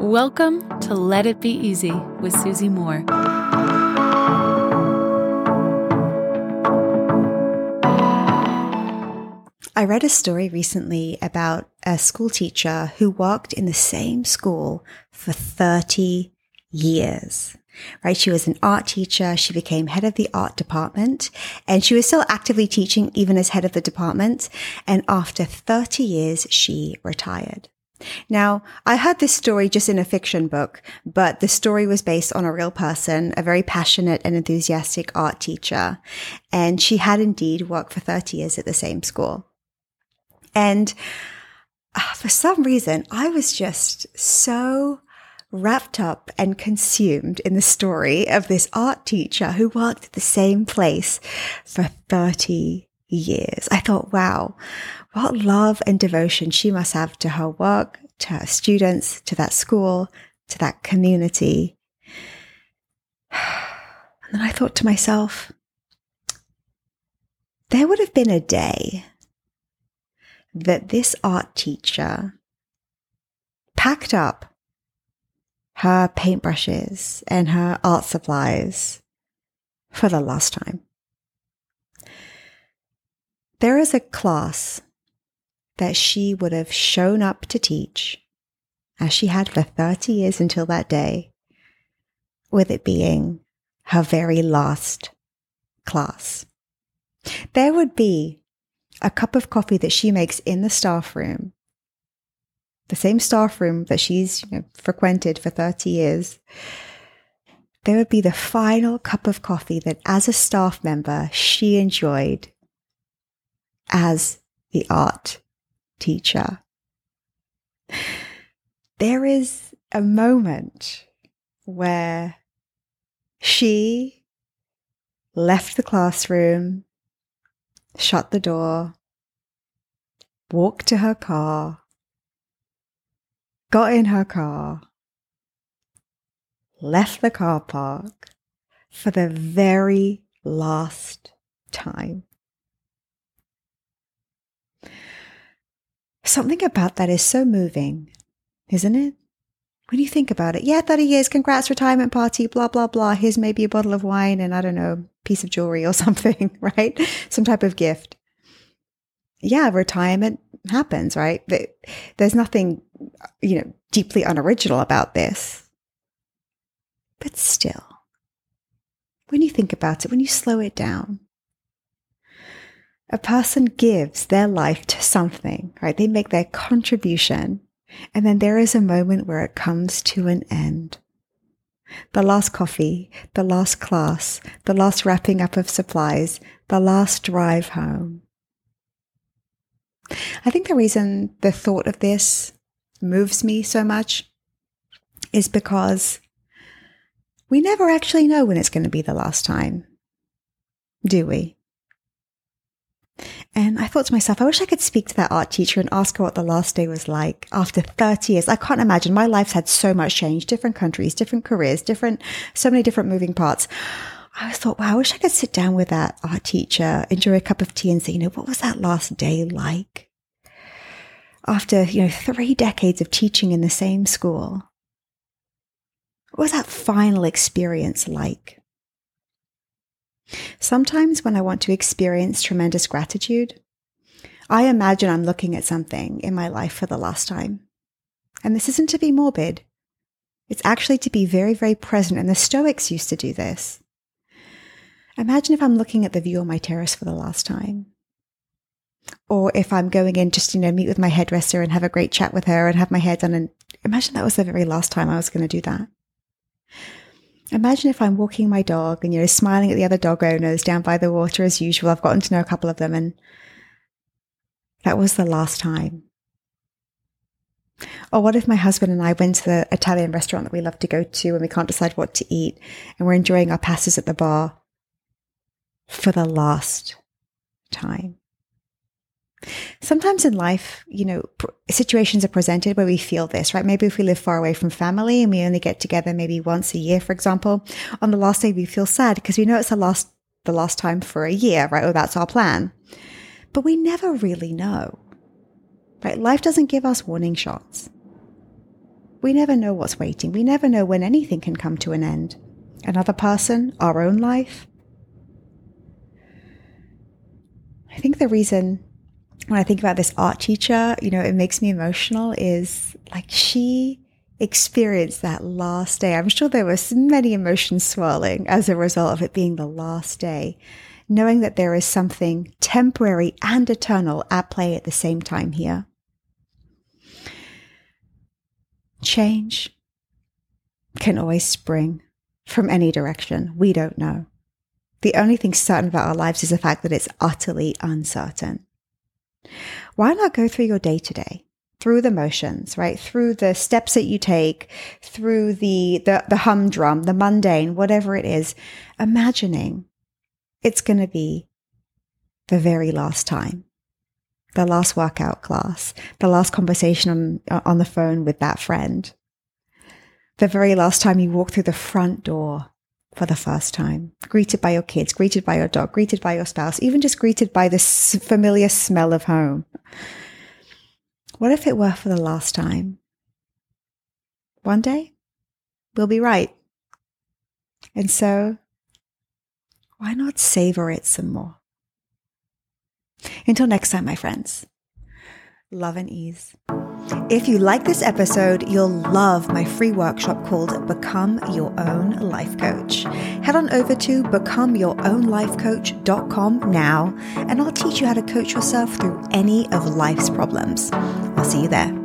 Welcome to Let It Be Easy with Susie Moore. I read a story recently about a school teacher who worked in the same school for 30 years. Right. She was an art teacher. She became head of the art department and she was still actively teaching even as head of the department. And after 30 years, she retired. Now, I heard this story just in a fiction book, but the story was based on a real person, a very passionate and enthusiastic art teacher. And she had indeed worked for 30 years at the same school. And uh, for some reason, I was just so wrapped up and consumed in the story of this art teacher who worked at the same place for 30 years. I thought, wow, what love and devotion she must have to her work, to her students, to that school, to that community. And then I thought to myself, there would have been a day that this art teacher packed up her paintbrushes and her art supplies for the last time. There is a class that she would have shown up to teach, as she had for 30 years until that day, with it being her very last class. There would be a cup of coffee that she makes in the staff room, the same staff room that she's you know, frequented for 30 years. There would be the final cup of coffee that, as a staff member, she enjoyed as the art teacher. There is a moment where she left the classroom shut the door, walked to her car, got in her car, left the car park for the very last time. Something about that is so moving, isn't it? When you think about it, yeah, 30 years, congrats, retirement party, blah, blah, blah. Here's maybe a bottle of wine and I don't know, piece of jewelry or something, right? Some type of gift. Yeah, retirement happens, right? But there's nothing, you know, deeply unoriginal about this. But still, when you think about it, when you slow it down, a person gives their life to something, right? They make their contribution. And then there is a moment where it comes to an end the last coffee, the last class, the last wrapping up of supplies, the last drive home. I think the reason the thought of this moves me so much is because we never actually know when it's going to be the last time, do we? Thought to myself, I wish I could speak to that art teacher and ask her what the last day was like after 30 years. I can't imagine. My life's had so much change, different countries, different careers, different, so many different moving parts. I thought, wow, I wish I could sit down with that art teacher, enjoy a cup of tea and say, you know, what was that last day like? After, you know, three decades of teaching in the same school. What was that final experience like? Sometimes when I want to experience tremendous gratitude, I imagine I'm looking at something in my life for the last time. And this isn't to be morbid. It's actually to be very, very present. And the Stoics used to do this. Imagine if I'm looking at the view on my terrace for the last time. Or if I'm going in just, you know, meet with my hairdresser and have a great chat with her and have my hair done. And imagine that was the very last time I was going to do that. Imagine if I'm walking my dog and, you know, smiling at the other dog owners down by the water as usual. I've gotten to know a couple of them and that was the last time. Or what if my husband and I went to the Italian restaurant that we love to go to and we can't decide what to eat and we're enjoying our passes at the bar for the last time? Sometimes in life, you know, situations are presented where we feel this, right? Maybe if we live far away from family and we only get together maybe once a year, for example, on the last day we feel sad because we know it's the last, the last time for a year, right? Or that's our plan. But we never really know, right? Life doesn't give us warning shots. We never know what's waiting. We never know when anything can come to an end. Another person, our own life. I think the reason when I think about this art teacher, you know, it makes me emotional is like she experienced that last day. I'm sure there was many emotions swirling as a result of it being the last day, knowing that there is something temporary and eternal at play at the same time here. Change can always spring from any direction. We don't know. The only thing certain about our lives is the fact that it's utterly uncertain. Why not go through your day today? Through the motions, right? Through the steps that you take, through the, the, the humdrum, the mundane, whatever it is, imagining it's going to be the very last time the last workout class, the last conversation on, uh, on the phone with that friend, the very last time you walk through the front door for the first time, greeted by your kids, greeted by your dog, greeted by your spouse, even just greeted by this familiar smell of home. What if it were for the last time? One day, we'll be right. And so, why not savor it some more? Until next time, my friends, love and ease. If you like this episode, you'll love my free workshop called Become Your Own Life Coach. Head on over to becomeyourownlifecoach.com now, and I'll teach you how to coach yourself through any of life's problems. I'll see you there.